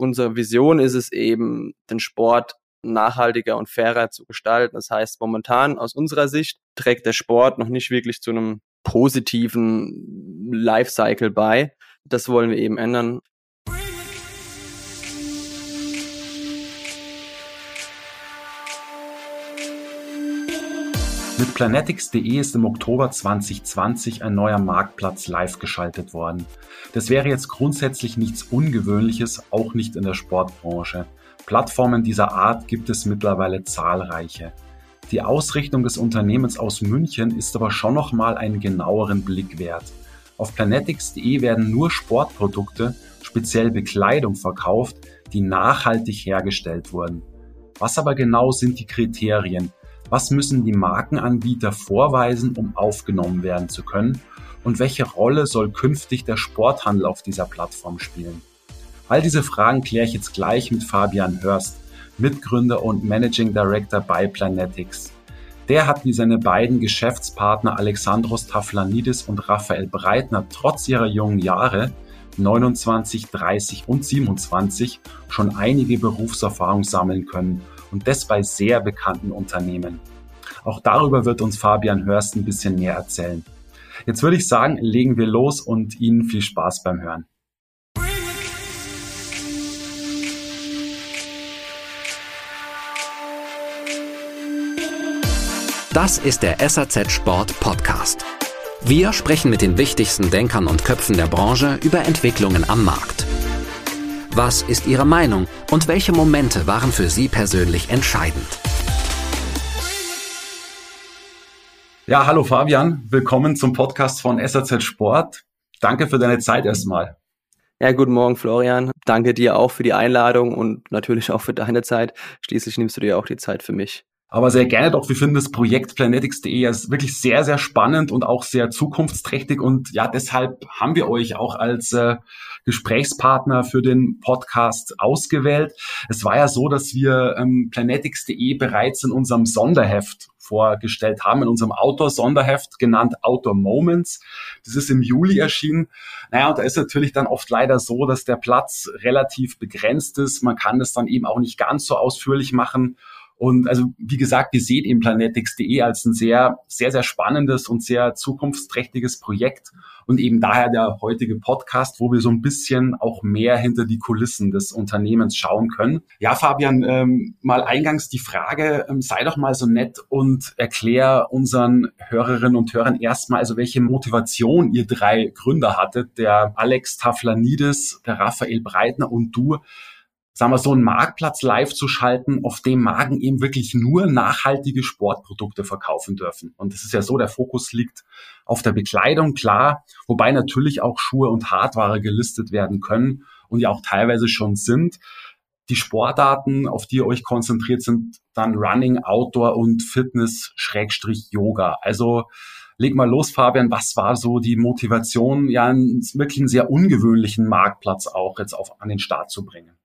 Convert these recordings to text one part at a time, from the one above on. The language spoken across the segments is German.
unsere Vision ist es eben, den Sport nachhaltiger und fairer zu gestalten. Das heißt, momentan aus unserer Sicht trägt der Sport noch nicht wirklich zu einem positiven Lifecycle bei. Das wollen wir eben ändern. Mit Planetics.de ist im Oktober 2020 ein neuer Marktplatz live geschaltet worden. Das wäre jetzt grundsätzlich nichts Ungewöhnliches, auch nicht in der Sportbranche. Plattformen dieser Art gibt es mittlerweile zahlreiche. Die Ausrichtung des Unternehmens aus München ist aber schon nochmal einen genaueren Blick wert. Auf Planetics.de werden nur Sportprodukte, speziell Bekleidung verkauft, die nachhaltig hergestellt wurden. Was aber genau sind die Kriterien? Was müssen die Markenanbieter vorweisen, um aufgenommen werden zu können? Und welche Rolle soll künftig der Sporthandel auf dieser Plattform spielen? All diese Fragen kläre ich jetzt gleich mit Fabian Hörst, Mitgründer und Managing Director bei Planetics. Der hat wie seine beiden Geschäftspartner Alexandros Taflanidis und Raphael Breitner trotz ihrer jungen Jahre 29, 30 und 27 schon einige Berufserfahrung sammeln können und das bei sehr bekannten Unternehmen. Auch darüber wird uns Fabian Hörst ein bisschen mehr erzählen. Jetzt würde ich sagen, legen wir los und Ihnen viel Spaß beim Hören. Das ist der SAZ Sport Podcast. Wir sprechen mit den wichtigsten Denkern und Köpfen der Branche über Entwicklungen am Markt. Was ist Ihre Meinung und welche Momente waren für Sie persönlich entscheidend? Ja, hallo Fabian, willkommen zum Podcast von SAZ Sport. Danke für deine Zeit erstmal. Ja, guten Morgen, Florian. Danke dir auch für die Einladung und natürlich auch für deine Zeit. Schließlich nimmst du dir auch die Zeit für mich aber sehr gerne doch. Wir finden das Projekt Planetics.de ist wirklich sehr, sehr spannend und auch sehr zukunftsträchtig und ja, deshalb haben wir euch auch als äh, Gesprächspartner für den Podcast ausgewählt. Es war ja so, dass wir ähm, Planetics.de bereits in unserem Sonderheft vorgestellt haben, in unserem Outdoor-Sonderheft genannt Outdoor Moments. Das ist im Juli erschienen. Naja, und da ist natürlich dann oft leider so, dass der Platz relativ begrenzt ist. Man kann das dann eben auch nicht ganz so ausführlich machen. Und also, wie gesagt, wir sehen eben planetix.de als ein sehr, sehr, sehr spannendes und sehr zukunftsträchtiges Projekt. Und eben daher der heutige Podcast, wo wir so ein bisschen auch mehr hinter die Kulissen des Unternehmens schauen können. Ja, Fabian, ähm, mal eingangs die Frage, ähm, sei doch mal so nett und erklär unseren Hörerinnen und Hörern erstmal, also welche Motivation ihr drei Gründer hattet, der Alex Taflanidis, der Raphael Breitner und du, sagen wir, so einen Marktplatz live zu schalten, auf dem Marken eben wirklich nur nachhaltige Sportprodukte verkaufen dürfen. Und es ist ja so, der Fokus liegt auf der Bekleidung, klar, wobei natürlich auch Schuhe und Hardware gelistet werden können und ja auch teilweise schon sind. Die Sportarten, auf die ihr euch konzentriert, sind dann Running, Outdoor und Fitness, Schrägstrich, Yoga. Also leg mal los, Fabian. Was war so die Motivation, ja, einen wirklich einen sehr ungewöhnlichen Marktplatz auch jetzt auf, an den Start zu bringen?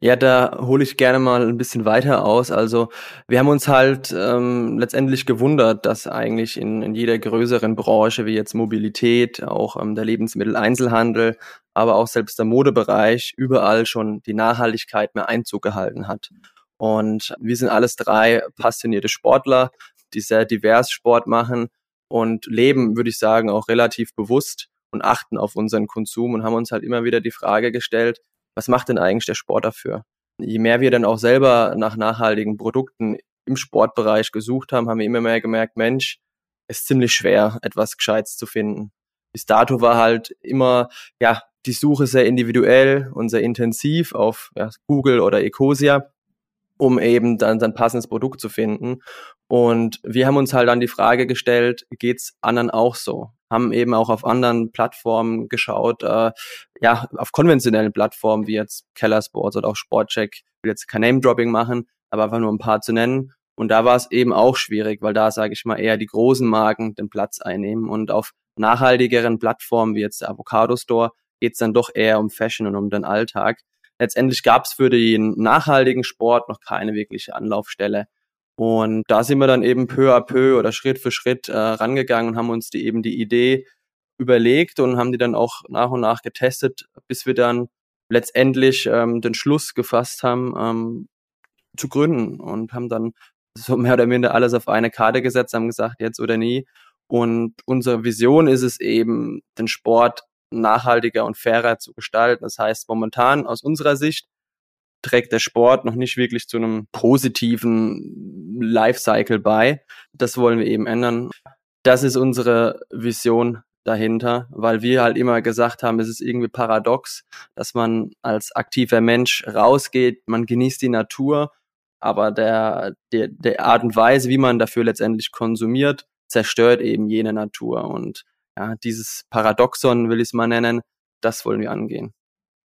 Ja, da hole ich gerne mal ein bisschen weiter aus. Also wir haben uns halt ähm, letztendlich gewundert, dass eigentlich in, in jeder größeren Branche wie jetzt Mobilität, auch ähm, der Lebensmitteleinzelhandel, aber auch selbst der Modebereich überall schon die Nachhaltigkeit mehr Einzug gehalten hat. Und wir sind alles drei passionierte Sportler, die sehr divers Sport machen und leben, würde ich sagen, auch relativ bewusst und achten auf unseren Konsum und haben uns halt immer wieder die Frage gestellt, was macht denn eigentlich der Sport dafür? Je mehr wir dann auch selber nach nachhaltigen Produkten im Sportbereich gesucht haben, haben wir immer mehr gemerkt, Mensch, es ist ziemlich schwer, etwas Gescheites zu finden. Bis dato war halt immer, ja, die Suche sehr individuell und sehr intensiv auf ja, Google oder Ecosia, um eben dann sein passendes Produkt zu finden. Und wir haben uns halt dann die Frage gestellt, geht's anderen auch so? Haben eben auch auf anderen Plattformen geschaut, äh, ja, auf konventionellen Plattformen wie jetzt Keller Sports oder auch Sportcheck, ich will jetzt kein Name-Dropping machen, aber einfach nur ein paar zu nennen. Und da war es eben auch schwierig, weil da, sage ich mal, eher die großen Marken den Platz einnehmen. Und auf nachhaltigeren Plattformen wie jetzt der Avocado Store geht es dann doch eher um Fashion und um den Alltag. Letztendlich gab es für den nachhaltigen Sport noch keine wirkliche Anlaufstelle. Und da sind wir dann eben peu à peu oder Schritt für Schritt äh, rangegangen und haben uns die eben die Idee überlegt und haben die dann auch nach und nach getestet, bis wir dann letztendlich ähm, den Schluss gefasst haben, ähm, zu gründen und haben dann so mehr oder minder alles auf eine Karte gesetzt, haben gesagt, jetzt oder nie. Und unsere Vision ist es eben, den Sport nachhaltiger und fairer zu gestalten. Das heißt, momentan aus unserer Sicht trägt der Sport noch nicht wirklich zu einem positiven Lifecycle bei. Das wollen wir eben ändern. Das ist unsere Vision dahinter, weil wir halt immer gesagt haben, es ist irgendwie paradox, dass man als aktiver Mensch rausgeht, man genießt die Natur, aber der, der, der Art und Weise, wie man dafür letztendlich konsumiert, zerstört eben jene Natur. Und ja, dieses Paradoxon will ich es mal nennen, das wollen wir angehen.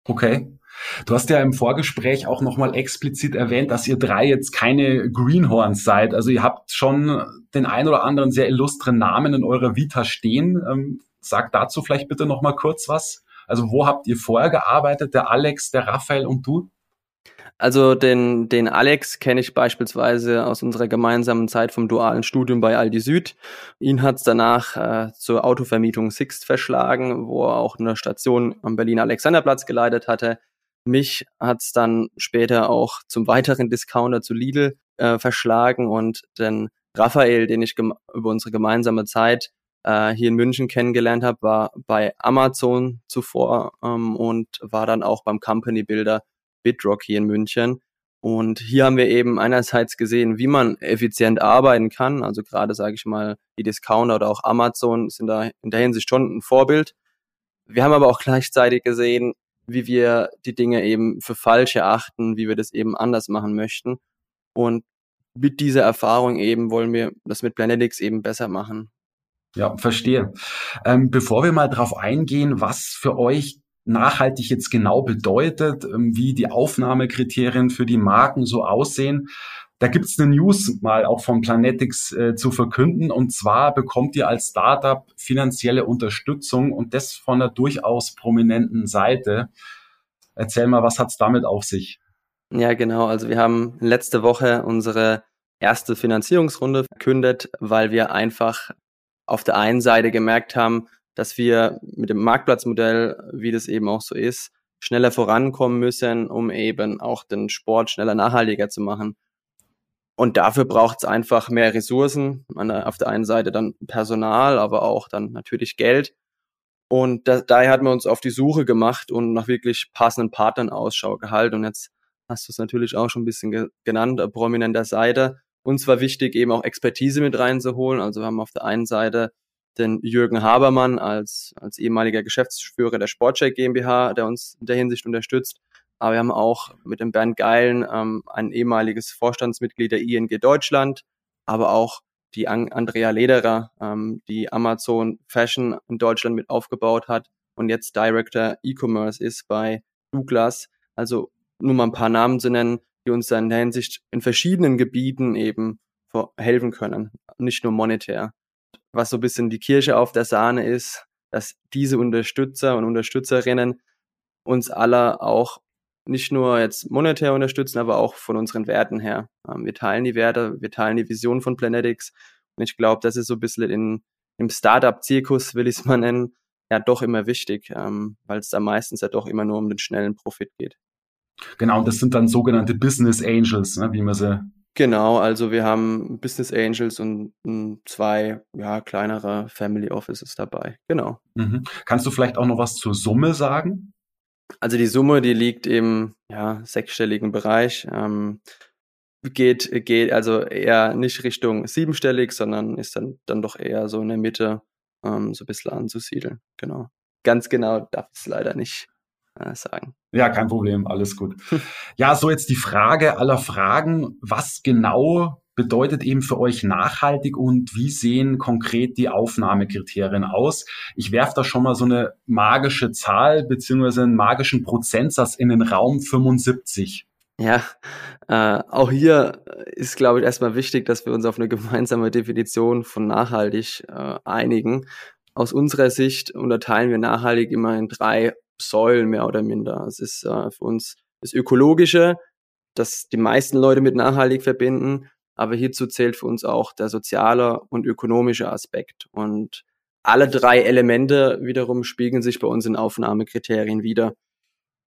Okay. Du hast ja im Vorgespräch auch nochmal explizit erwähnt, dass ihr drei jetzt keine Greenhorns seid. Also ihr habt schon den ein oder anderen sehr illustren Namen in eurer Vita stehen. Ähm, sag dazu vielleicht bitte nochmal kurz was. Also wo habt ihr vorher gearbeitet? Der Alex, der Raphael und du? Also den, den Alex kenne ich beispielsweise aus unserer gemeinsamen Zeit vom dualen Studium bei Aldi Süd. Ihn hat es danach äh, zur Autovermietung Sixt verschlagen, wo er auch eine Station am Berliner Alexanderplatz geleitet hatte. Mich hat es dann später auch zum weiteren Discounter zu Lidl äh, verschlagen und den Raphael, den ich über unsere gemeinsame Zeit äh, hier in München kennengelernt habe, war bei Amazon zuvor ähm, und war dann auch beim Company Builder Bitrock hier in München. Und hier haben wir eben einerseits gesehen, wie man effizient arbeiten kann. Also gerade sage ich mal, die Discounter oder auch Amazon sind da in der Hinsicht schon ein Vorbild. Wir haben aber auch gleichzeitig gesehen, wie wir die Dinge eben für falsch erachten, wie wir das eben anders machen möchten. Und mit dieser Erfahrung eben wollen wir das mit Planetics eben besser machen. Ja, verstehe. Ähm, bevor wir mal darauf eingehen, was für euch nachhaltig jetzt genau bedeutet, ähm, wie die Aufnahmekriterien für die Marken so aussehen. Da gibt's eine News mal auch von Planetics äh, zu verkünden. Und zwar bekommt ihr als Startup finanzielle Unterstützung und das von einer durchaus prominenten Seite. Erzähl mal, was hat's damit auf sich? Ja, genau. Also wir haben letzte Woche unsere erste Finanzierungsrunde verkündet, weil wir einfach auf der einen Seite gemerkt haben, dass wir mit dem Marktplatzmodell, wie das eben auch so ist, schneller vorankommen müssen, um eben auch den Sport schneller nachhaltiger zu machen. Und dafür braucht es einfach mehr Ressourcen. Auf der einen Seite dann Personal, aber auch dann natürlich Geld. Und da, daher hat man uns auf die Suche gemacht und nach wirklich passenden Partnern Ausschau gehalten. Und jetzt hast du es natürlich auch schon ein bisschen ge genannt, äh, prominenter Seite. Uns war wichtig, eben auch Expertise mit reinzuholen. Also wir haben auf der einen Seite den Jürgen Habermann als, als ehemaliger Geschäftsführer der Sportcheck GmbH, der uns in der Hinsicht unterstützt. Aber wir haben auch mit dem Bernd Geilen ähm, ein ehemaliges Vorstandsmitglied der ING Deutschland, aber auch die Andrea Lederer, ähm, die Amazon Fashion in Deutschland mit aufgebaut hat und jetzt Director E-Commerce ist bei Douglas. Also nur mal ein paar Namen zu nennen, die uns dann in der Hinsicht in verschiedenen Gebieten eben helfen können, nicht nur monetär was so ein bisschen die Kirche auf der Sahne ist, dass diese Unterstützer und Unterstützerinnen uns alle auch nicht nur jetzt monetär unterstützen, aber auch von unseren Werten her. Ähm, wir teilen die Werte, wir teilen die Vision von Planetics und ich glaube, das ist so ein bisschen in, im Startup-Zirkus, will ich es mal nennen, ja doch immer wichtig, ähm, weil es da meistens ja doch immer nur um den schnellen Profit geht. Genau, das sind dann sogenannte Business Angels, ne, wie man sie Genau, also wir haben Business Angels und zwei ja, kleinere Family Offices dabei. Genau. Mhm. Kannst du vielleicht auch noch was zur Summe sagen? Also die Summe, die liegt im ja, sechsstelligen Bereich. Ähm, geht, geht also eher nicht Richtung siebenstellig, sondern ist dann, dann doch eher so in der Mitte ähm, so ein bisschen anzusiedeln. Genau. Ganz genau darf ich es leider nicht äh, sagen. Ja, kein Problem, alles gut. ja, so jetzt die Frage aller Fragen. Was genau bedeutet eben für euch nachhaltig und wie sehen konkret die Aufnahmekriterien aus? Ich werfe da schon mal so eine magische Zahl beziehungsweise einen magischen Prozentsatz in den Raum 75. Ja, äh, auch hier ist, glaube ich, erstmal wichtig, dass wir uns auf eine gemeinsame Definition von nachhaltig äh, einigen. Aus unserer Sicht unterteilen wir nachhaltig immer in drei Säulen mehr oder minder. Es ist äh, für uns das Ökologische, das die meisten Leute mit nachhaltig verbinden, aber hierzu zählt für uns auch der soziale und ökonomische Aspekt. Und alle drei Elemente wiederum spiegeln sich bei uns in Aufnahmekriterien wieder.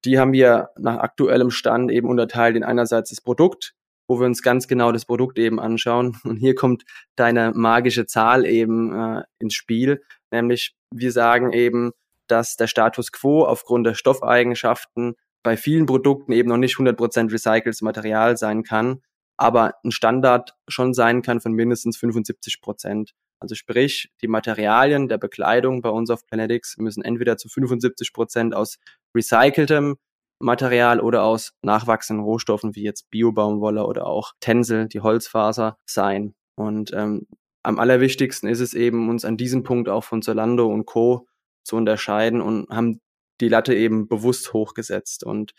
die haben wir nach aktuellem Stand eben unterteilt in einerseits das Produkt, wo wir uns ganz genau das Produkt eben anschauen. Und hier kommt deine magische Zahl eben äh, ins Spiel, nämlich wir sagen eben, dass der Status quo aufgrund der Stoffeigenschaften bei vielen Produkten eben noch nicht 100% recyceltes Material sein kann, aber ein Standard schon sein kann von mindestens 75% Also sprich, die Materialien der Bekleidung bei uns auf Planetics müssen entweder zu 75% aus recyceltem Material oder aus nachwachsenden Rohstoffen wie jetzt Biobaumwolle oder auch Tencel, die Holzfaser sein. Und ähm, am allerwichtigsten ist es eben, uns an diesem Punkt auch von Zalando und Co. zu unterscheiden und haben die Latte eben bewusst hochgesetzt. Und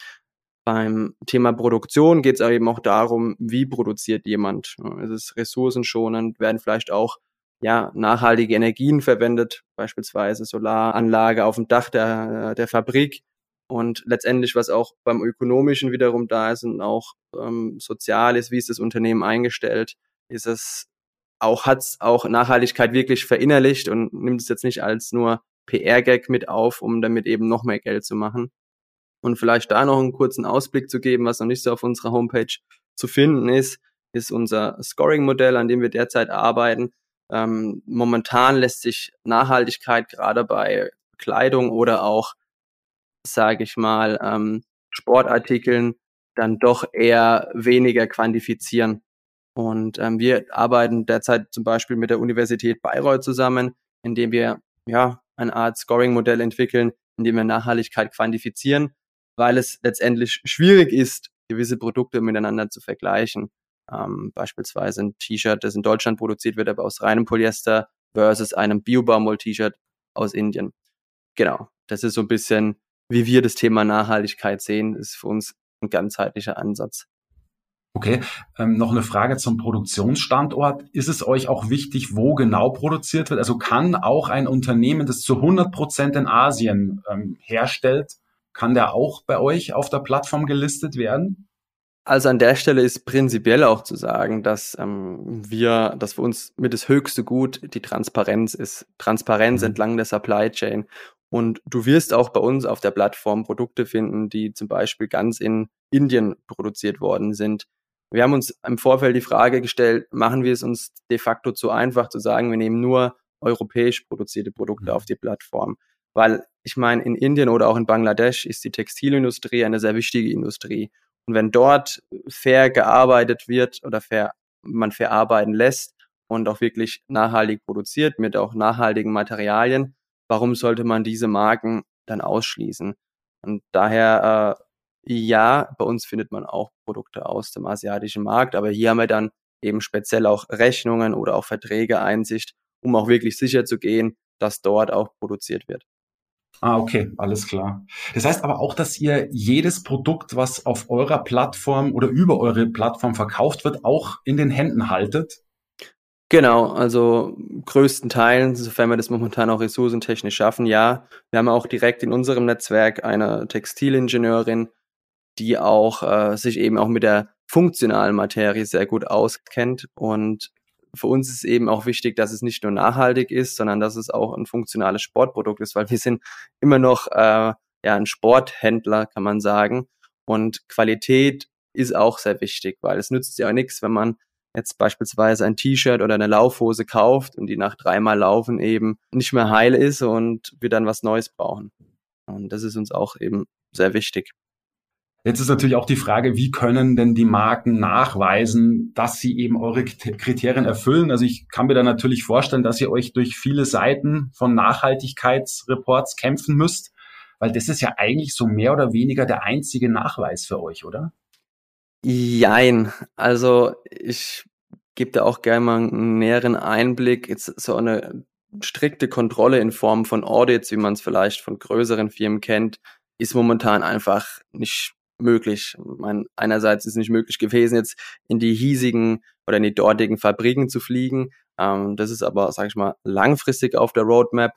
beim Thema Produktion geht es eben auch darum, wie produziert jemand. Es ist ressourcenschonend, werden vielleicht auch ja, nachhaltige Energien verwendet, beispielsweise Solaranlage auf dem Dach der, der Fabrik und letztendlich, was auch beim Ökonomischen wiederum da ist und auch ähm, sozial ist, wie ist das Unternehmen eingestellt, ist es auch, hat es auch Nachhaltigkeit wirklich verinnerlicht und nimmt es jetzt nicht als nur PR-Gag mit auf, um damit eben noch mehr Geld zu machen. Und vielleicht da noch einen kurzen Ausblick zu geben, was noch nicht so auf unserer Homepage zu finden ist, ist unser Scoring-Modell, an dem wir derzeit arbeiten. Ähm, momentan lässt sich Nachhaltigkeit gerade bei Kleidung oder auch sage ich mal, ähm, Sportartikeln dann doch eher weniger quantifizieren. Und ähm, wir arbeiten derzeit zum Beispiel mit der Universität Bayreuth zusammen, indem wir ja eine Art Scoring-Modell entwickeln, indem wir Nachhaltigkeit quantifizieren, weil es letztendlich schwierig ist, gewisse Produkte miteinander zu vergleichen. Ähm, beispielsweise ein T-Shirt, das in Deutschland produziert wird, aber aus reinem Polyester versus einem Biobaumwoll-T-Shirt aus Indien. Genau, das ist so ein bisschen wie wir das Thema Nachhaltigkeit sehen, ist für uns ein ganzheitlicher Ansatz. Okay, ähm, noch eine Frage zum Produktionsstandort. Ist es euch auch wichtig, wo genau produziert wird? Also kann auch ein Unternehmen, das zu 100 Prozent in Asien ähm, herstellt, kann der auch bei euch auf der Plattform gelistet werden? Also an der Stelle ist prinzipiell auch zu sagen, dass ähm, wir, dass für uns mit das höchste Gut die Transparenz ist. Transparenz mhm. entlang der Supply Chain. Und du wirst auch bei uns auf der Plattform Produkte finden, die zum Beispiel ganz in Indien produziert worden sind. Wir haben uns im Vorfeld die Frage gestellt, machen wir es uns de facto zu einfach zu sagen, wir nehmen nur europäisch produzierte Produkte mhm. auf die Plattform. Weil ich meine, in Indien oder auch in Bangladesch ist die Textilindustrie eine sehr wichtige Industrie. Und wenn dort fair gearbeitet wird oder fair, man fair arbeiten lässt und auch wirklich nachhaltig produziert mit auch nachhaltigen Materialien, warum sollte man diese Marken dann ausschließen? Und daher, äh, ja, bei uns findet man auch Produkte aus dem asiatischen Markt, aber hier haben wir dann eben speziell auch Rechnungen oder auch Verträge Einsicht, um auch wirklich sicher zu gehen, dass dort auch produziert wird. Ah, okay, alles klar. Das heißt aber auch, dass ihr jedes Produkt, was auf eurer Plattform oder über eure Plattform verkauft wird, auch in den Händen haltet? Genau, also größten Teilen, sofern wir das momentan auch ressourcentechnisch schaffen, ja. Wir haben auch direkt in unserem Netzwerk eine Textilingenieurin, die auch äh, sich eben auch mit der funktionalen Materie sehr gut auskennt. Und für uns ist eben auch wichtig, dass es nicht nur nachhaltig ist, sondern dass es auch ein funktionales Sportprodukt ist, weil wir sind immer noch äh, ja ein Sporthändler, kann man sagen. Und Qualität ist auch sehr wichtig, weil es nützt ja auch nichts, wenn man jetzt beispielsweise ein T-Shirt oder eine Laufhose kauft und die nach dreimal Laufen eben nicht mehr heil ist und wir dann was Neues brauchen. Und das ist uns auch eben sehr wichtig. Jetzt ist natürlich auch die Frage, wie können denn die Marken nachweisen, dass sie eben eure Kriterien erfüllen? Also ich kann mir da natürlich vorstellen, dass ihr euch durch viele Seiten von Nachhaltigkeitsreports kämpfen müsst, weil das ist ja eigentlich so mehr oder weniger der einzige Nachweis für euch, oder? Jein. Also ich gebe da auch gerne mal einen näheren Einblick. Jetzt so eine strikte Kontrolle in Form von Audits, wie man es vielleicht von größeren Firmen kennt, ist momentan einfach nicht möglich. Ich meine, einerseits ist es nicht möglich gewesen, jetzt in die hiesigen oder in die dortigen Fabriken zu fliegen. Ähm, das ist aber, sage ich mal, langfristig auf der Roadmap.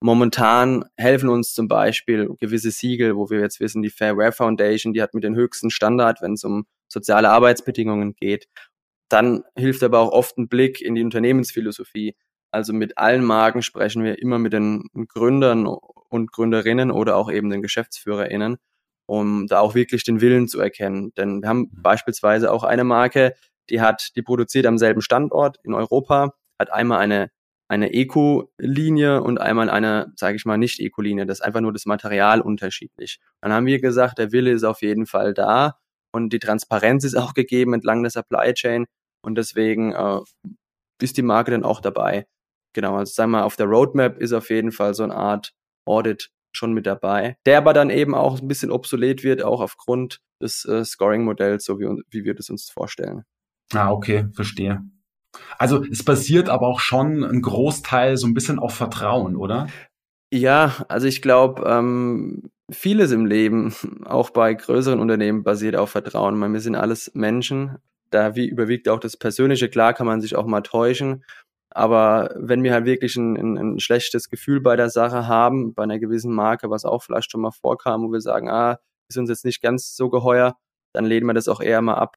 Momentan helfen uns zum Beispiel gewisse Siegel, wo wir jetzt wissen, die Fairware Foundation, die hat mit den höchsten Standard, wenn es um soziale Arbeitsbedingungen geht. Dann hilft aber auch oft ein Blick in die Unternehmensphilosophie. Also mit allen Marken sprechen wir immer mit den Gründern und Gründerinnen oder auch eben den GeschäftsführerInnen. Um da auch wirklich den Willen zu erkennen. Denn wir haben mhm. beispielsweise auch eine Marke, die hat, die produziert am selben Standort in Europa, hat einmal eine eine Eco-Linie und einmal eine, sage ich mal, nicht Eco-Linie. Das ist einfach nur das Material unterschiedlich. Dann haben wir gesagt, der Wille ist auf jeden Fall da und die Transparenz ist auch gegeben entlang der Supply Chain und deswegen äh, ist die Marke dann auch dabei. Genau, also sagen wir mal, auf der Roadmap ist auf jeden Fall so eine Art Audit schon mit dabei, der aber dann eben auch ein bisschen obsolet wird, auch aufgrund des äh, Scoring-Modells, so wie, wie wir das uns vorstellen. Ah, okay, verstehe. Also es basiert aber auch schon ein Großteil so ein bisschen auf Vertrauen, oder? Ja, also ich glaube, ähm, vieles im Leben, auch bei größeren Unternehmen, basiert auf Vertrauen. Meine, wir sind alles Menschen. Da wie überwiegt auch das Persönliche. Klar kann man sich auch mal täuschen. Aber wenn wir halt wirklich ein, ein, ein, schlechtes Gefühl bei der Sache haben, bei einer gewissen Marke, was auch vielleicht schon mal vorkam, wo wir sagen, ah, ist uns jetzt nicht ganz so geheuer, dann lehnen wir das auch eher mal ab.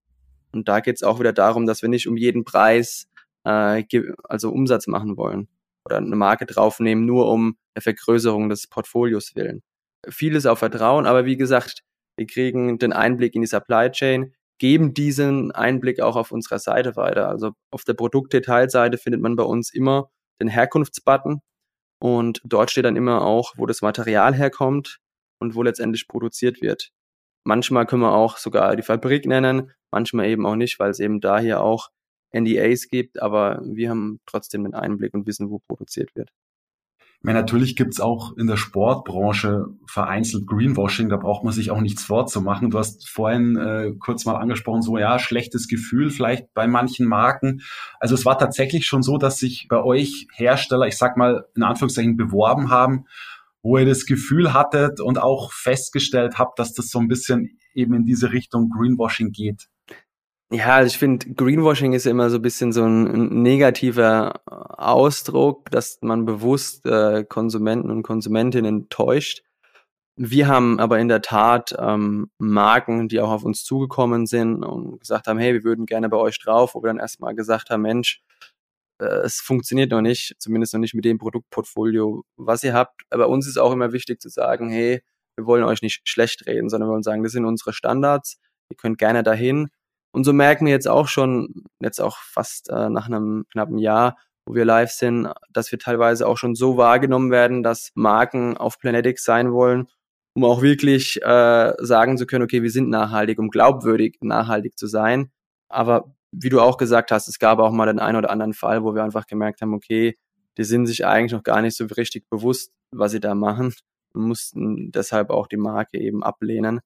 Und da geht es auch wieder darum, dass wir nicht um jeden Preis äh, also Umsatz machen wollen oder eine Marke draufnehmen, nur um eine Vergrößerung des Portfolios willen. Vieles auf Vertrauen, aber wie gesagt, wir kriegen den Einblick in die Supply Chain, geben diesen Einblick auch auf unserer Seite weiter. Also auf der Produktdetailseite findet man bei uns immer den Herkunftsbutton und dort steht dann immer auch, wo das Material herkommt und wo letztendlich produziert wird. Manchmal können wir auch sogar die Fabrik nennen, manchmal eben auch nicht, weil es eben da hier auch NDAs gibt, aber wir haben trotzdem den Einblick und wissen, wo produziert wird. Meine, natürlich gibt's auch in der Sportbranche vereinzelt Greenwashing, da braucht man sich auch nichts vorzumachen. Du hast vorhin äh, kurz mal angesprochen, so ja, schlechtes Gefühl vielleicht bei manchen Marken. Also es war tatsächlich schon so, dass sich bei euch Hersteller, ich sag mal in Anführungszeichen, beworben haben, wo ihr das Gefühl hattet und auch festgestellt habt, dass das so ein bisschen eben in diese Richtung Greenwashing geht. Ja, also ich finde, Greenwashing ist immer so ein bisschen so ein negativer Ausdruck, dass man bewusst äh, Konsumenten und Konsumentinnen täuscht. Wir haben aber in der Tat ähm, Marken, die auch auf uns zugekommen sind und gesagt haben, hey, wir würden gerne bei euch drauf, wo wir dann erstmal gesagt haben, Mensch, äh, es funktioniert noch nicht, zumindest noch nicht mit dem Produktportfolio, was ihr habt. Aber uns ist auch immer wichtig zu sagen, hey, wir wollen euch nicht schlecht reden, sondern wir wollen sagen, das sind unsere Standards, ihr könnt gerne dahin und so merken wir jetzt auch schon, jetzt auch fast äh, nach einem knappen Jahr, wo wir live sind, dass wir teilweise auch schon so wahrgenommen werden, dass Marken auf Planetics sein wollen, um auch wirklich äh, sagen zu können, okay, wir sind nachhaltig, um glaubwürdig nachhaltig zu sein. Aber wie du auch gesagt hast, es gab auch mal den einen oder anderen Fall, wo wir einfach gemerkt haben, okay, die sind sich eigentlich noch gar nicht so richtig bewusst, was sie da machen und mussten deshalb auch die Marke eben ablehnen.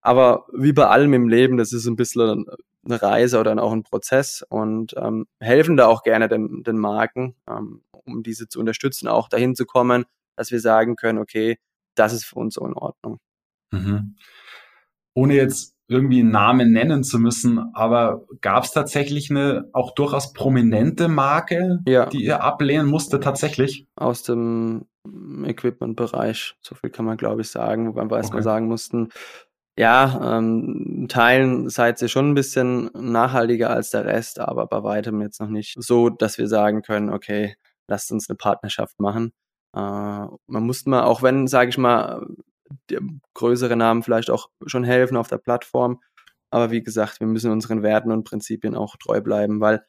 Aber wie bei allem im Leben, das ist ein bisschen eine Reise oder auch ein Prozess und ähm, helfen da auch gerne den, den Marken, ähm, um diese zu unterstützen, auch dahin zu kommen, dass wir sagen können, okay, das ist für uns so in Ordnung. Mhm. Ohne jetzt irgendwie einen Namen nennen zu müssen, aber gab es tatsächlich eine auch durchaus prominente Marke, ja. die ihr ablehnen musste tatsächlich? Aus dem Equipment-Bereich, so viel kann man glaube ich sagen, wobei wir okay. erstmal sagen mussten, ja, ähm, Teilen seid ihr schon ein bisschen nachhaltiger als der Rest, aber bei weitem jetzt noch nicht so, dass wir sagen können, okay, lasst uns eine Partnerschaft machen. Äh, man muss mal, auch wenn, sage ich mal, größere Namen vielleicht auch schon helfen auf der Plattform, aber wie gesagt, wir müssen unseren Werten und Prinzipien auch treu bleiben, weil,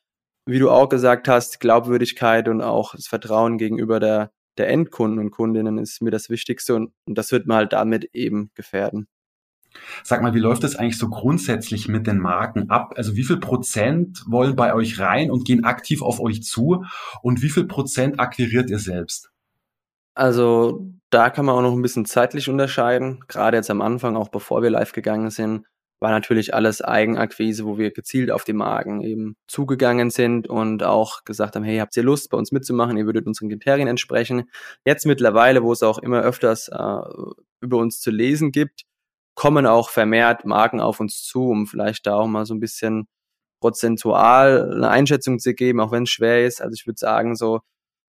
wie du auch gesagt hast, Glaubwürdigkeit und auch das Vertrauen gegenüber der, der Endkunden und Kundinnen ist mir das Wichtigste und, und das wird man halt damit eben gefährden. Sag mal, wie läuft das eigentlich so grundsätzlich mit den Marken ab? Also wie viel Prozent wollen bei euch rein und gehen aktiv auf euch zu und wie viel Prozent akquiriert ihr selbst? Also da kann man auch noch ein bisschen zeitlich unterscheiden. Gerade jetzt am Anfang, auch bevor wir live gegangen sind, war natürlich alles Eigenakquise, wo wir gezielt auf die Marken eben zugegangen sind und auch gesagt haben, hey, habt ihr Lust, bei uns mitzumachen? Ihr würdet unseren Kriterien entsprechen. Jetzt mittlerweile, wo es auch immer öfters äh, über uns zu lesen gibt, kommen auch vermehrt Marken auf uns zu, um vielleicht da auch mal so ein bisschen prozentual eine Einschätzung zu geben, auch wenn es schwer ist. Also ich würde sagen, so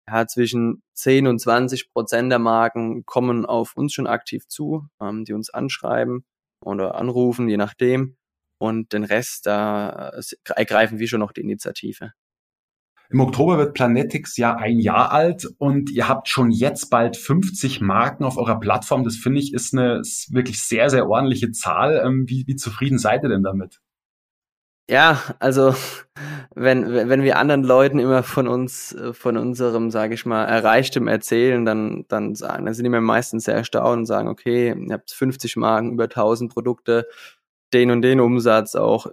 ja, zwischen 10 und 20 Prozent der Marken kommen auf uns schon aktiv zu, ähm, die uns anschreiben oder anrufen, je nachdem. Und den Rest, da ergreifen wir schon noch die Initiative. Im Oktober wird Planetix ja ein Jahr alt und ihr habt schon jetzt bald 50 Marken auf eurer Plattform. Das finde ich ist eine wirklich sehr, sehr ordentliche Zahl. Ähm, wie, wie zufrieden seid ihr denn damit? Ja, also wenn, wenn wir anderen Leuten immer von uns, äh, von unserem, sage ich mal, Erreichtem erzählen, dann, dann sagen, dann sind die mir meistens sehr erstaunt und sagen, okay, ihr habt 50 Marken, über 1000 Produkte, den und den Umsatz, auch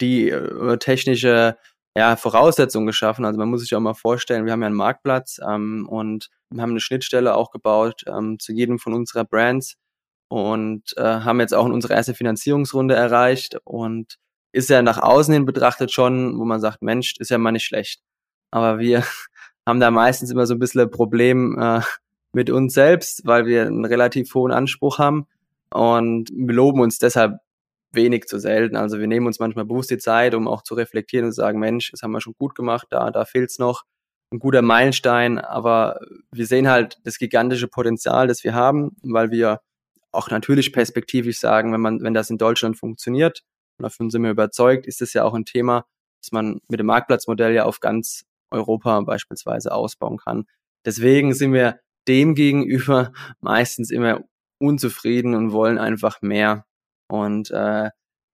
die äh, technische ja, Voraussetzungen geschaffen. Also man muss sich auch mal vorstellen, wir haben ja einen Marktplatz ähm, und haben eine Schnittstelle auch gebaut ähm, zu jedem von unserer Brands und äh, haben jetzt auch unsere erste Finanzierungsrunde erreicht und ist ja nach außen hin betrachtet schon, wo man sagt, Mensch, ist ja mal nicht schlecht. Aber wir haben da meistens immer so ein bisschen ein Problem äh, mit uns selbst, weil wir einen relativ hohen Anspruch haben und wir loben uns deshalb wenig zu selten. Also wir nehmen uns manchmal bewusst die Zeit, um auch zu reflektieren und zu sagen, Mensch, das haben wir schon gut gemacht, da, da fehlt's noch. Ein guter Meilenstein, aber wir sehen halt das gigantische Potenzial, das wir haben, weil wir auch natürlich perspektivisch sagen, wenn man, wenn das in Deutschland funktioniert, und davon sind wir überzeugt, ist es ja auch ein Thema, das man mit dem Marktplatzmodell ja auf ganz Europa beispielsweise ausbauen kann. Deswegen sind wir dem gegenüber meistens immer unzufrieden und wollen einfach mehr. Und äh,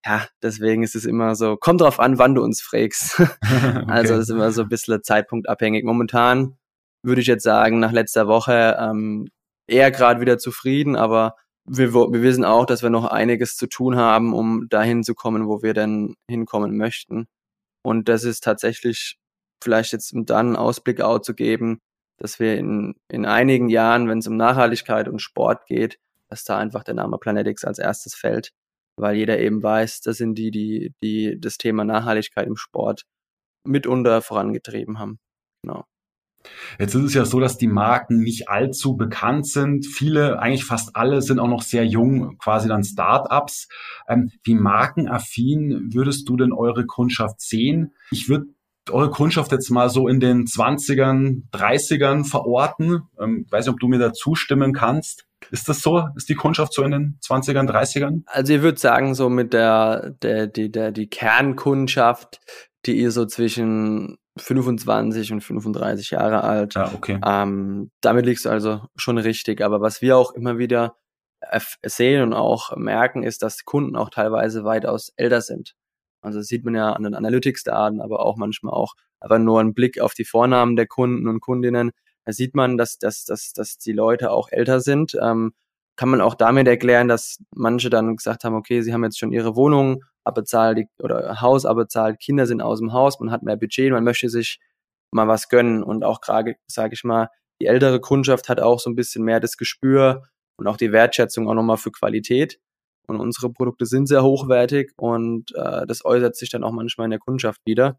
ja, deswegen ist es immer so, kommt drauf an, wann du uns fragst. okay. Also ist immer so ein bisschen zeitkundabhängig. Momentan würde ich jetzt sagen, nach letzter Woche ähm, eher gerade wieder zufrieden, aber wir, wir wissen auch, dass wir noch einiges zu tun haben, um dahin zu kommen, wo wir denn hinkommen möchten. Und das ist tatsächlich vielleicht jetzt um dann einen Ausblick auch zu geben, dass wir in, in einigen Jahren, wenn es um Nachhaltigkeit und Sport geht, dass da einfach der Name Planetix als erstes fällt weil jeder eben weiß, das sind die, die, die das Thema Nachhaltigkeit im Sport mitunter vorangetrieben haben. Genau. Jetzt ist es ja so, dass die Marken nicht allzu bekannt sind. Viele, eigentlich fast alle, sind auch noch sehr jung, quasi dann Start-ups. Ähm, wie markenaffin würdest du denn eure Kundschaft sehen? Ich würde eure Kundschaft jetzt mal so in den 20ern, 30ern verorten. Ähm, weiß nicht, ob du mir da zustimmen kannst. Ist das so? Ist die Kundschaft so in den 20ern, 30ern? Also ich würde sagen, so mit der, der, die, der, die Kernkundschaft, die ist so zwischen 25 und 35 Jahre alt. Ja, okay. Ähm, damit liegst du also schon richtig. Aber was wir auch immer wieder sehen und auch merken, ist, dass Kunden auch teilweise weitaus älter sind. Also das sieht man ja an den Analytics-Daten, aber auch manchmal auch aber nur ein Blick auf die Vornamen der Kunden und Kundinnen da sieht man, dass, dass, dass, dass die Leute auch älter sind. Ähm, kann man auch damit erklären, dass manche dann gesagt haben, okay, sie haben jetzt schon ihre Wohnung abbezahlt oder Haus abbezahlt, Kinder sind aus dem Haus, man hat mehr Budget, man möchte sich mal was gönnen und auch gerade, sage ich mal, die ältere Kundschaft hat auch so ein bisschen mehr das Gespür und auch die Wertschätzung auch nochmal für Qualität. Und unsere Produkte sind sehr hochwertig und äh, das äußert sich dann auch manchmal in der Kundschaft wieder.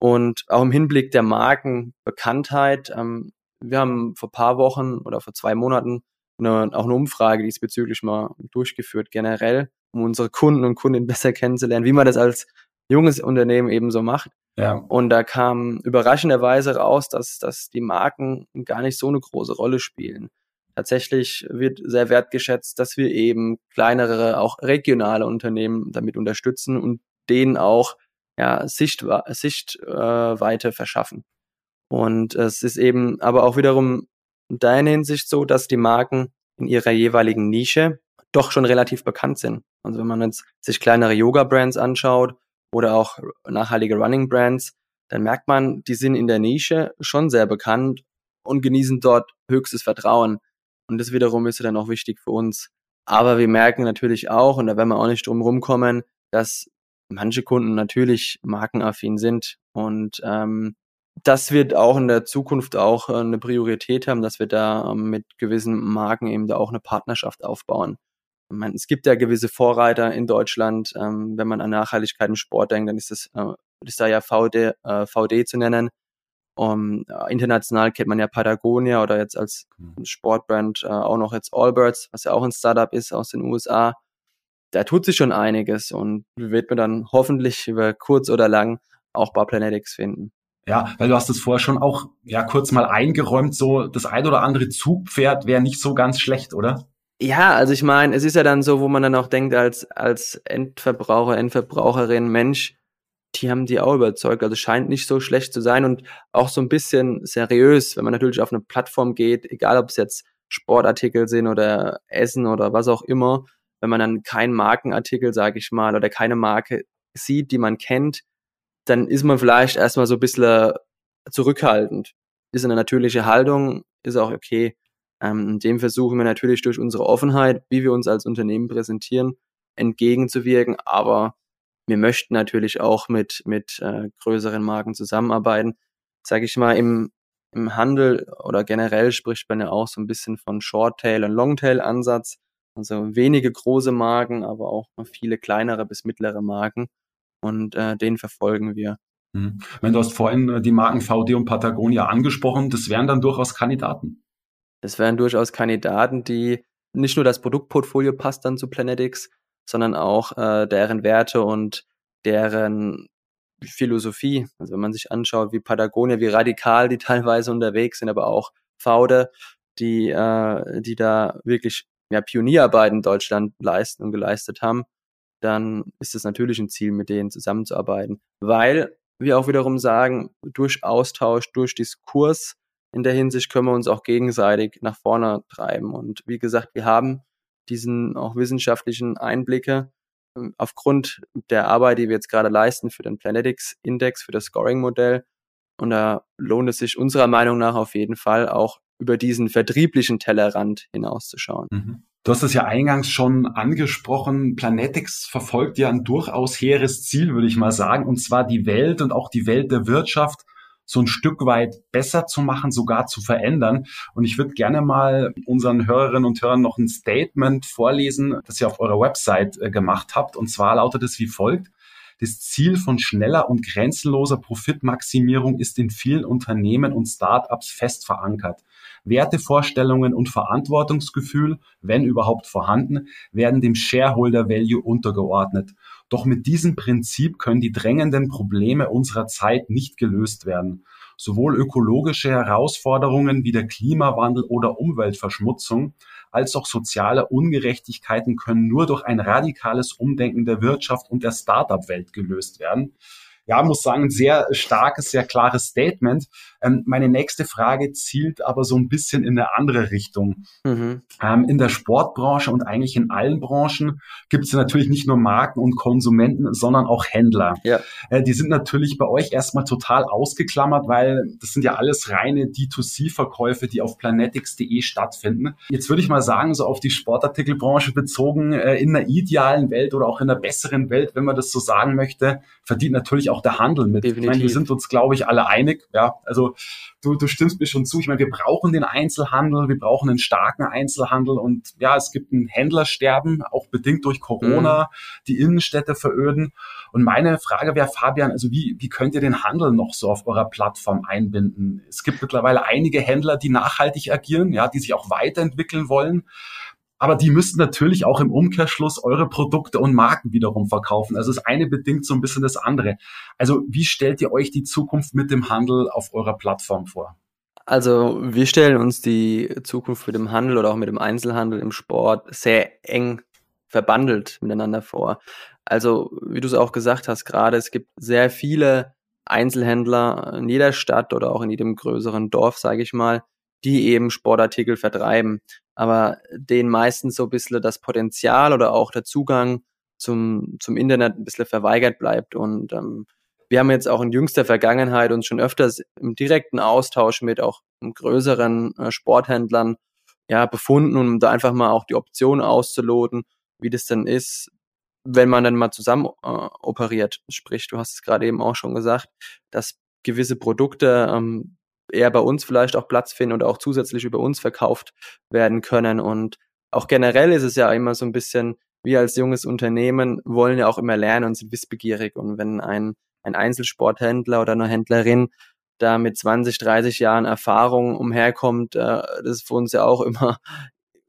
Und auch im Hinblick der Markenbekanntheit ähm, wir haben vor paar Wochen oder vor zwei Monaten eine, auch eine Umfrage diesbezüglich mal durchgeführt, generell, um unsere Kunden und Kundinnen besser kennenzulernen, wie man das als junges Unternehmen eben so macht. Ja. Und da kam überraschenderweise raus, dass, dass die Marken gar nicht so eine große Rolle spielen. Tatsächlich wird sehr wertgeschätzt, dass wir eben kleinere, auch regionale Unternehmen damit unterstützen und denen auch ja, Sichtweite Sicht, verschaffen. Und es ist eben aber auch wiederum in deiner Hinsicht so, dass die Marken in ihrer jeweiligen Nische doch schon relativ bekannt sind. Also wenn man jetzt sich kleinere Yoga-Brands anschaut oder auch nachhaltige Running-Brands, dann merkt man, die sind in der Nische schon sehr bekannt und genießen dort höchstes Vertrauen. Und das wiederum ist dann auch wichtig für uns. Aber wir merken natürlich auch, und da werden wir auch nicht drum rumkommen, dass manche Kunden natürlich markenaffin sind und ähm, das wird auch in der Zukunft auch äh, eine Priorität haben, dass wir da ähm, mit gewissen Marken eben da auch eine Partnerschaft aufbauen. Ich meine, es gibt ja gewisse Vorreiter in Deutschland. Ähm, wenn man an Nachhaltigkeit im Sport denkt, dann ist das äh, ist da ja VD, äh, VD zu nennen. Um, international kennt man ja Patagonia oder jetzt als mhm. Sportbrand auch noch jetzt Allbirds, was ja auch ein Startup ist aus den USA. Da tut sich schon einiges und wird man dann hoffentlich über kurz oder lang auch bei Planetics finden. Ja, weil du hast es vorher schon auch ja kurz mal eingeräumt, so das ein oder andere Zugpferd wäre nicht so ganz schlecht, oder? Ja, also ich meine, es ist ja dann so, wo man dann auch denkt als als Endverbraucher, Endverbraucherin, Mensch, die haben die auch überzeugt. Also scheint nicht so schlecht zu sein und auch so ein bisschen seriös, wenn man natürlich auf eine Plattform geht, egal ob es jetzt Sportartikel sind oder Essen oder was auch immer, wenn man dann keinen Markenartikel, sage ich mal, oder keine Marke sieht, die man kennt, dann ist man vielleicht erstmal so ein bisschen zurückhaltend. Ist eine natürliche Haltung, ist auch okay. Ähm, dem versuchen wir natürlich durch unsere Offenheit, wie wir uns als Unternehmen präsentieren, entgegenzuwirken. Aber wir möchten natürlich auch mit, mit äh, größeren Marken zusammenarbeiten. Sage ich mal, im, im Handel oder generell spricht man ja auch so ein bisschen von Short-Tail- und Long-Tail-Ansatz. Also wenige große Marken, aber auch viele kleinere bis mittlere Marken. Und äh, den verfolgen wir. Hm. Wenn du hast vorhin äh, die Marken VD und Patagonia angesprochen, das wären dann durchaus Kandidaten. Das wären durchaus Kandidaten, die nicht nur das Produktportfolio passt dann zu Planetics, sondern auch äh, deren Werte und deren Philosophie. Also wenn man sich anschaut, wie Patagonia, wie radikal die teilweise unterwegs sind, aber auch Faude, die, äh, die da wirklich ja, Pionierarbeit in Deutschland leisten und geleistet haben, dann ist es natürlich ein Ziel, mit denen zusammenzuarbeiten. Weil wir auch wiederum sagen, durch Austausch, durch Diskurs in der Hinsicht können wir uns auch gegenseitig nach vorne treiben. Und wie gesagt, wir haben diesen auch wissenschaftlichen Einblicke ähm, aufgrund der Arbeit, die wir jetzt gerade leisten für den Planetics Index, für das Scoring-Modell. Und da lohnt es sich unserer Meinung nach auf jeden Fall auch über diesen vertrieblichen Tellerrand hinauszuschauen. Mhm. Du hast es ja eingangs schon angesprochen. Planetics verfolgt ja ein durchaus hehres Ziel, würde ich mal sagen, und zwar die Welt und auch die Welt der Wirtschaft so ein Stück weit besser zu machen, sogar zu verändern. Und ich würde gerne mal unseren Hörerinnen und Hörern noch ein Statement vorlesen, das ihr auf eurer Website äh, gemacht habt. Und zwar lautet es wie folgt. Das Ziel von schneller und grenzenloser Profitmaximierung ist in vielen Unternehmen und Startups fest verankert. Wertevorstellungen und Verantwortungsgefühl, wenn überhaupt vorhanden, werden dem Shareholder Value untergeordnet. Doch mit diesem Prinzip können die drängenden Probleme unserer Zeit nicht gelöst werden. Sowohl ökologische Herausforderungen wie der Klimawandel oder Umweltverschmutzung als auch soziale Ungerechtigkeiten können nur durch ein radikales Umdenken der Wirtschaft und der Startup-Welt gelöst werden ja, muss sagen, sehr starkes, sehr klares Statement. Ähm, meine nächste Frage zielt aber so ein bisschen in eine andere Richtung. Mhm. Ähm, in der Sportbranche und eigentlich in allen Branchen gibt es natürlich nicht nur Marken und Konsumenten, sondern auch Händler. Ja. Äh, die sind natürlich bei euch erstmal total ausgeklammert, weil das sind ja alles reine D2C-Verkäufe, die auf planetics.de stattfinden. Jetzt würde ich mal sagen, so auf die Sportartikelbranche bezogen, äh, in einer idealen Welt oder auch in einer besseren Welt, wenn man das so sagen möchte, verdient natürlich auch der Handel mit. Definitiv. Ich meine, wir sind uns, glaube ich, alle einig. Ja, also du, du stimmst mir schon zu. Ich meine, wir brauchen den Einzelhandel, wir brauchen einen starken Einzelhandel und ja, es gibt ein Händlersterben, auch bedingt durch Corona, mhm. die Innenstädte veröden. Und meine Frage wäre, Fabian, also wie, wie könnt ihr den Handel noch so auf eurer Plattform einbinden? Es gibt mittlerweile einige Händler, die nachhaltig agieren, ja, die sich auch weiterentwickeln wollen aber die müssten natürlich auch im Umkehrschluss eure Produkte und Marken wiederum verkaufen. Also das eine bedingt so ein bisschen das andere. Also wie stellt ihr euch die Zukunft mit dem Handel auf eurer Plattform vor? Also wir stellen uns die Zukunft mit dem Handel oder auch mit dem Einzelhandel im Sport sehr eng verbandelt miteinander vor. Also wie du es auch gesagt hast gerade, es gibt sehr viele Einzelhändler in jeder Stadt oder auch in jedem größeren Dorf, sage ich mal, die eben Sportartikel vertreiben aber denen meistens so ein bisschen das Potenzial oder auch der Zugang zum, zum Internet ein bisschen verweigert bleibt. Und ähm, wir haben jetzt auch in jüngster Vergangenheit uns schon öfters im direkten Austausch mit auch größeren äh, Sporthändlern ja, befunden, um da einfach mal auch die Option auszuloten, wie das denn ist, wenn man dann mal zusammen äh, operiert. Sprich, du hast es gerade eben auch schon gesagt, dass gewisse Produkte ähm, eher bei uns vielleicht auch Platz finden oder auch zusätzlich über uns verkauft werden können. Und auch generell ist es ja immer so ein bisschen, wir als junges Unternehmen wollen ja auch immer lernen und sind wissbegierig. Und wenn ein, ein Einzelsporthändler oder eine Händlerin da mit 20, 30 Jahren Erfahrung umherkommt, äh, das ist für uns ja auch immer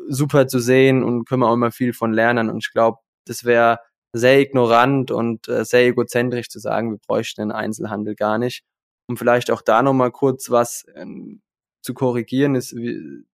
super zu sehen und können wir auch immer viel von lernen. Und ich glaube, das wäre sehr ignorant und äh, sehr egozentrisch zu sagen, wir bräuchten den Einzelhandel gar nicht um vielleicht auch da nochmal kurz was ähm, zu korrigieren, ist,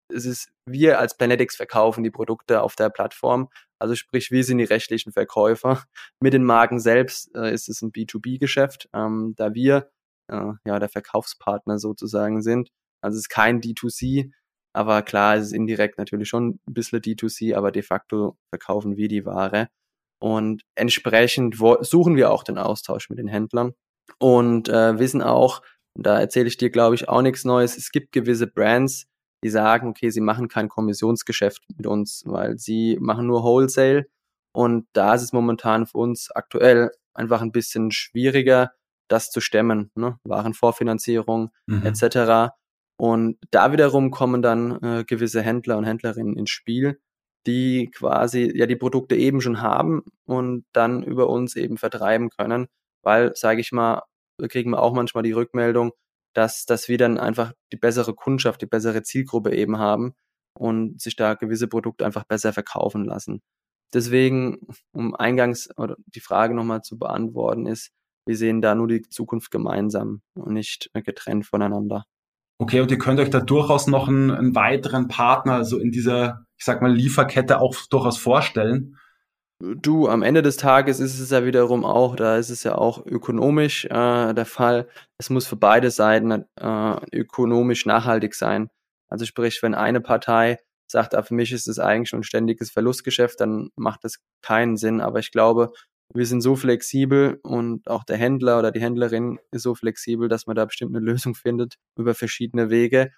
es ist, wir als Planetics verkaufen die Produkte auf der Plattform. Also sprich, wir sind die rechtlichen Verkäufer. Mit den Marken selbst äh, ist es ein B2B-Geschäft, ähm, da wir äh, ja der Verkaufspartner sozusagen sind. Also es ist kein D2C, aber klar, es ist indirekt natürlich schon ein bisschen D2C, aber de facto verkaufen wir die Ware. Und entsprechend suchen wir auch den Austausch mit den Händlern und äh, wissen auch, und da erzähle ich dir, glaube ich, auch nichts Neues, es gibt gewisse Brands, die sagen, okay, sie machen kein Kommissionsgeschäft mit uns, weil sie machen nur Wholesale. Und da ist es momentan für uns aktuell einfach ein bisschen schwieriger, das zu stemmen, ne? Warenvorfinanzierung mhm. etc. Und da wiederum kommen dann äh, gewisse Händler und Händlerinnen ins Spiel, die quasi ja die Produkte eben schon haben und dann über uns eben vertreiben können, weil, sage ich mal, kriegen wir auch manchmal die Rückmeldung, dass, dass wir dann einfach die bessere Kundschaft, die bessere Zielgruppe eben haben und sich da gewisse Produkte einfach besser verkaufen lassen. Deswegen, um eingangs oder die Frage nochmal zu beantworten, ist, wir sehen da nur die Zukunft gemeinsam und nicht getrennt voneinander. Okay, und ihr könnt euch da durchaus noch einen, einen weiteren Partner so in dieser, ich sag mal, Lieferkette auch durchaus vorstellen. Du, am Ende des Tages ist es ja wiederum auch, da ist es ja auch ökonomisch äh, der Fall. Es muss für beide Seiten äh, ökonomisch nachhaltig sein. Also sprich, wenn eine Partei sagt, ah, für mich ist es eigentlich ein ständiges Verlustgeschäft, dann macht das keinen Sinn. Aber ich glaube, wir sind so flexibel und auch der Händler oder die Händlerin ist so flexibel, dass man da bestimmt eine Lösung findet über verschiedene Wege.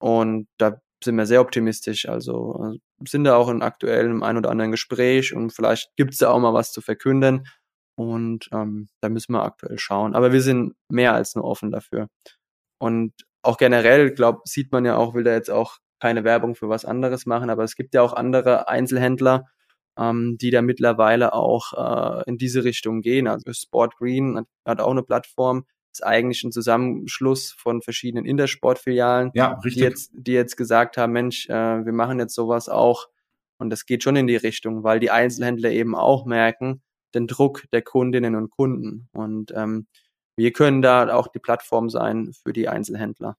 Und da sind wir sehr optimistisch. Also äh, sind da auch in aktuellem ein oder anderen Gespräch und vielleicht gibt es da auch mal was zu verkünden. Und ähm, da müssen wir aktuell schauen. Aber wir sind mehr als nur offen dafür. Und auch generell, glaube sieht man ja auch, will da jetzt auch keine Werbung für was anderes machen, aber es gibt ja auch andere Einzelhändler, ähm, die da mittlerweile auch äh, in diese Richtung gehen. Also Sport Green hat, hat auch eine Plattform, ist eigentlich ein Zusammenschluss von verschiedenen Intersport-Filialen, ja, die jetzt, die jetzt gesagt haben, Mensch, äh, wir machen jetzt sowas auch. Und das geht schon in die Richtung, weil die Einzelhändler eben auch merken, den Druck der Kundinnen und Kunden. Und ähm, wir können da auch die Plattform sein für die Einzelhändler.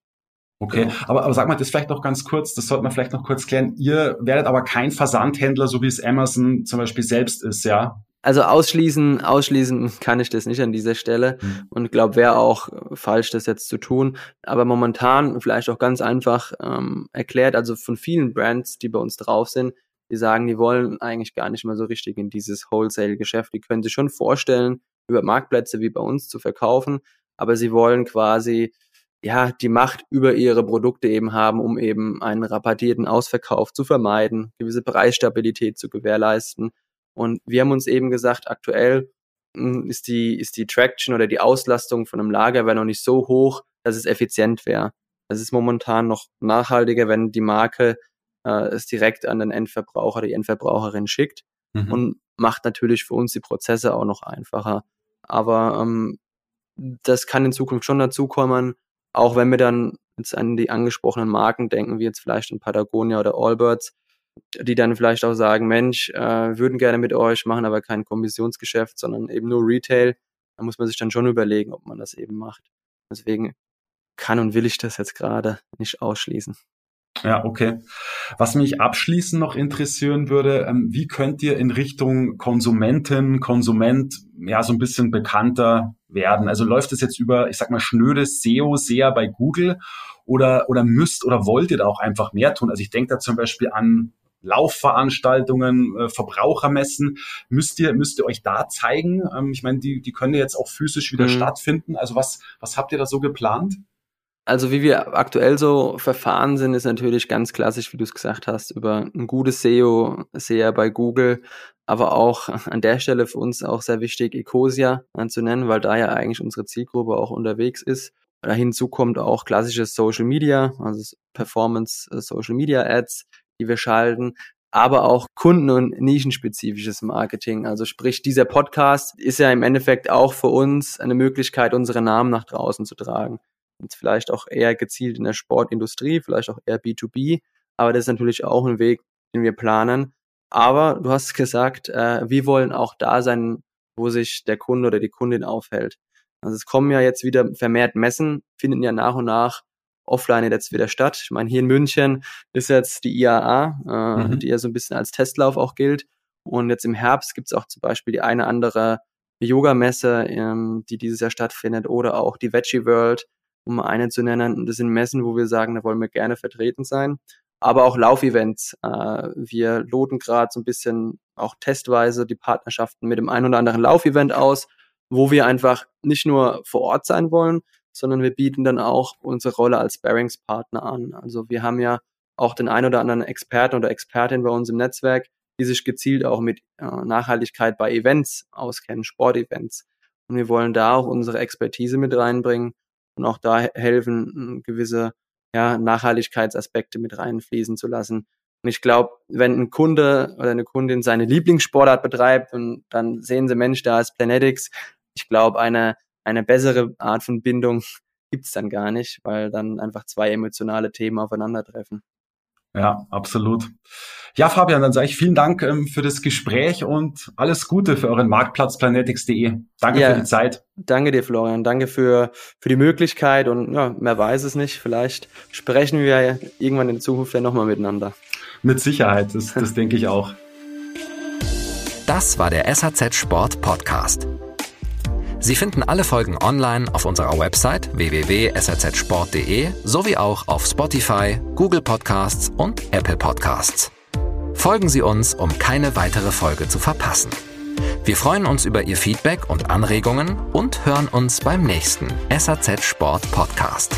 Okay, genau. aber, aber sag mal das vielleicht noch ganz kurz, das sollte man vielleicht noch kurz klären. Ihr werdet aber kein Versandhändler, so wie es Amazon zum Beispiel selbst ist, ja? Also ausschließen, ausschließen kann ich das nicht an dieser Stelle mhm. und glaube, wäre auch falsch, das jetzt zu tun. Aber momentan vielleicht auch ganz einfach ähm, erklärt, also von vielen Brands, die bei uns drauf sind, die sagen, die wollen eigentlich gar nicht mehr so richtig in dieses Wholesale-Geschäft. Die können sich schon vorstellen, über Marktplätze wie bei uns zu verkaufen, aber sie wollen quasi ja die Macht über ihre Produkte eben haben, um eben einen rabattierten Ausverkauf zu vermeiden, gewisse Preisstabilität zu gewährleisten und wir haben uns eben gesagt, aktuell hm, ist die, ist die Traction oder die Auslastung von einem Lagerwehr noch nicht so hoch, dass es effizient wäre. Es ist momentan noch nachhaltiger, wenn die Marke äh, es direkt an den Endverbraucher, die Endverbraucherin schickt mhm. und macht natürlich für uns die Prozesse auch noch einfacher. Aber ähm, das kann in Zukunft schon dazukommen, auch wenn wir dann jetzt an die angesprochenen Marken denken, wie jetzt vielleicht in Patagonia oder Allbirds, die dann vielleicht auch sagen, Mensch, äh, würden gerne mit euch, machen aber kein Kommissionsgeschäft, sondern eben nur Retail. Da muss man sich dann schon überlegen, ob man das eben macht. Deswegen kann und will ich das jetzt gerade nicht ausschließen. Ja, okay. Was mich abschließend noch interessieren würde, ähm, wie könnt ihr in Richtung Konsumentin, Konsument ja so ein bisschen bekannter werden? Also läuft es jetzt über, ich sag mal, schnödes SEO sehr bei Google oder, oder müsst oder wollt ihr da auch einfach mehr tun? Also ich denke da zum Beispiel an Laufveranstaltungen, äh, Verbrauchermessen, müsst ihr, müsst ihr euch da zeigen? Ähm, ich meine, die, die können jetzt auch physisch wieder mhm. stattfinden. Also was, was habt ihr da so geplant? Also wie wir aktuell so verfahren sind, ist natürlich ganz klassisch, wie du es gesagt hast, über ein gutes SEO, SEA bei Google, aber auch an der Stelle für uns auch sehr wichtig, Ecosia zu nennen, weil da ja eigentlich unsere Zielgruppe auch unterwegs ist. Da hinzu kommt auch klassisches Social Media, also Performance äh, Social Media Ads, die wir schalten, aber auch kunden- und nischenspezifisches Marketing. Also sprich, dieser Podcast ist ja im Endeffekt auch für uns eine Möglichkeit, unsere Namen nach draußen zu tragen. Und vielleicht auch eher gezielt in der Sportindustrie, vielleicht auch eher B2B, aber das ist natürlich auch ein Weg, den wir planen. Aber du hast gesagt, äh, wir wollen auch da sein, wo sich der Kunde oder die Kundin aufhält. Also es kommen ja jetzt wieder vermehrt Messen, finden ja nach und nach offline jetzt wieder statt. Ich meine, hier in München ist jetzt die IAA, äh, mhm. die ja so ein bisschen als Testlauf auch gilt. Und jetzt im Herbst gibt es auch zum Beispiel die eine andere Yoga-Messe, ähm, die dieses Jahr stattfindet, oder auch die Veggie World, um eine zu nennen. Das sind Messen, wo wir sagen, da wollen wir gerne vertreten sein. Aber auch Laufevents. Äh, wir loten gerade so ein bisschen auch testweise die Partnerschaften mit dem ein oder anderen Laufevent aus, wo wir einfach nicht nur vor Ort sein wollen, sondern wir bieten dann auch unsere Rolle als Bearingspartner an. Also wir haben ja auch den ein oder anderen Experten oder Expertin bei uns im Netzwerk, die sich gezielt auch mit äh, Nachhaltigkeit bei Events auskennen, Sportevents. Und wir wollen da auch unsere Expertise mit reinbringen und auch da helfen, gewisse ja, Nachhaltigkeitsaspekte mit reinfließen zu lassen. Und ich glaube, wenn ein Kunde oder eine Kundin seine Lieblingssportart betreibt und dann sehen sie, Mensch, da ist Planetics, ich glaube, eine, eine bessere Art von Bindung gibt's dann gar nicht, weil dann einfach zwei emotionale Themen aufeinandertreffen. Ja, absolut. Ja, Fabian, dann sage ich vielen Dank ähm, für das Gespräch und alles Gute für euren Marktplatz planetix.de. Danke ja, für die Zeit. Danke dir, Florian. Danke für, für die Möglichkeit und ja, mehr weiß es nicht. Vielleicht sprechen wir ja irgendwann in Zukunft ja nochmal miteinander. Mit Sicherheit, das, das denke ich auch. Das war der SAZ Sport Podcast. Sie finden alle Folgen online auf unserer Website www.srzsport.de sowie auch auf Spotify, Google Podcasts und Apple Podcasts. Folgen Sie uns, um keine weitere Folge zu verpassen. Wir freuen uns über Ihr Feedback und Anregungen und hören uns beim nächsten SAZ Sport Podcast.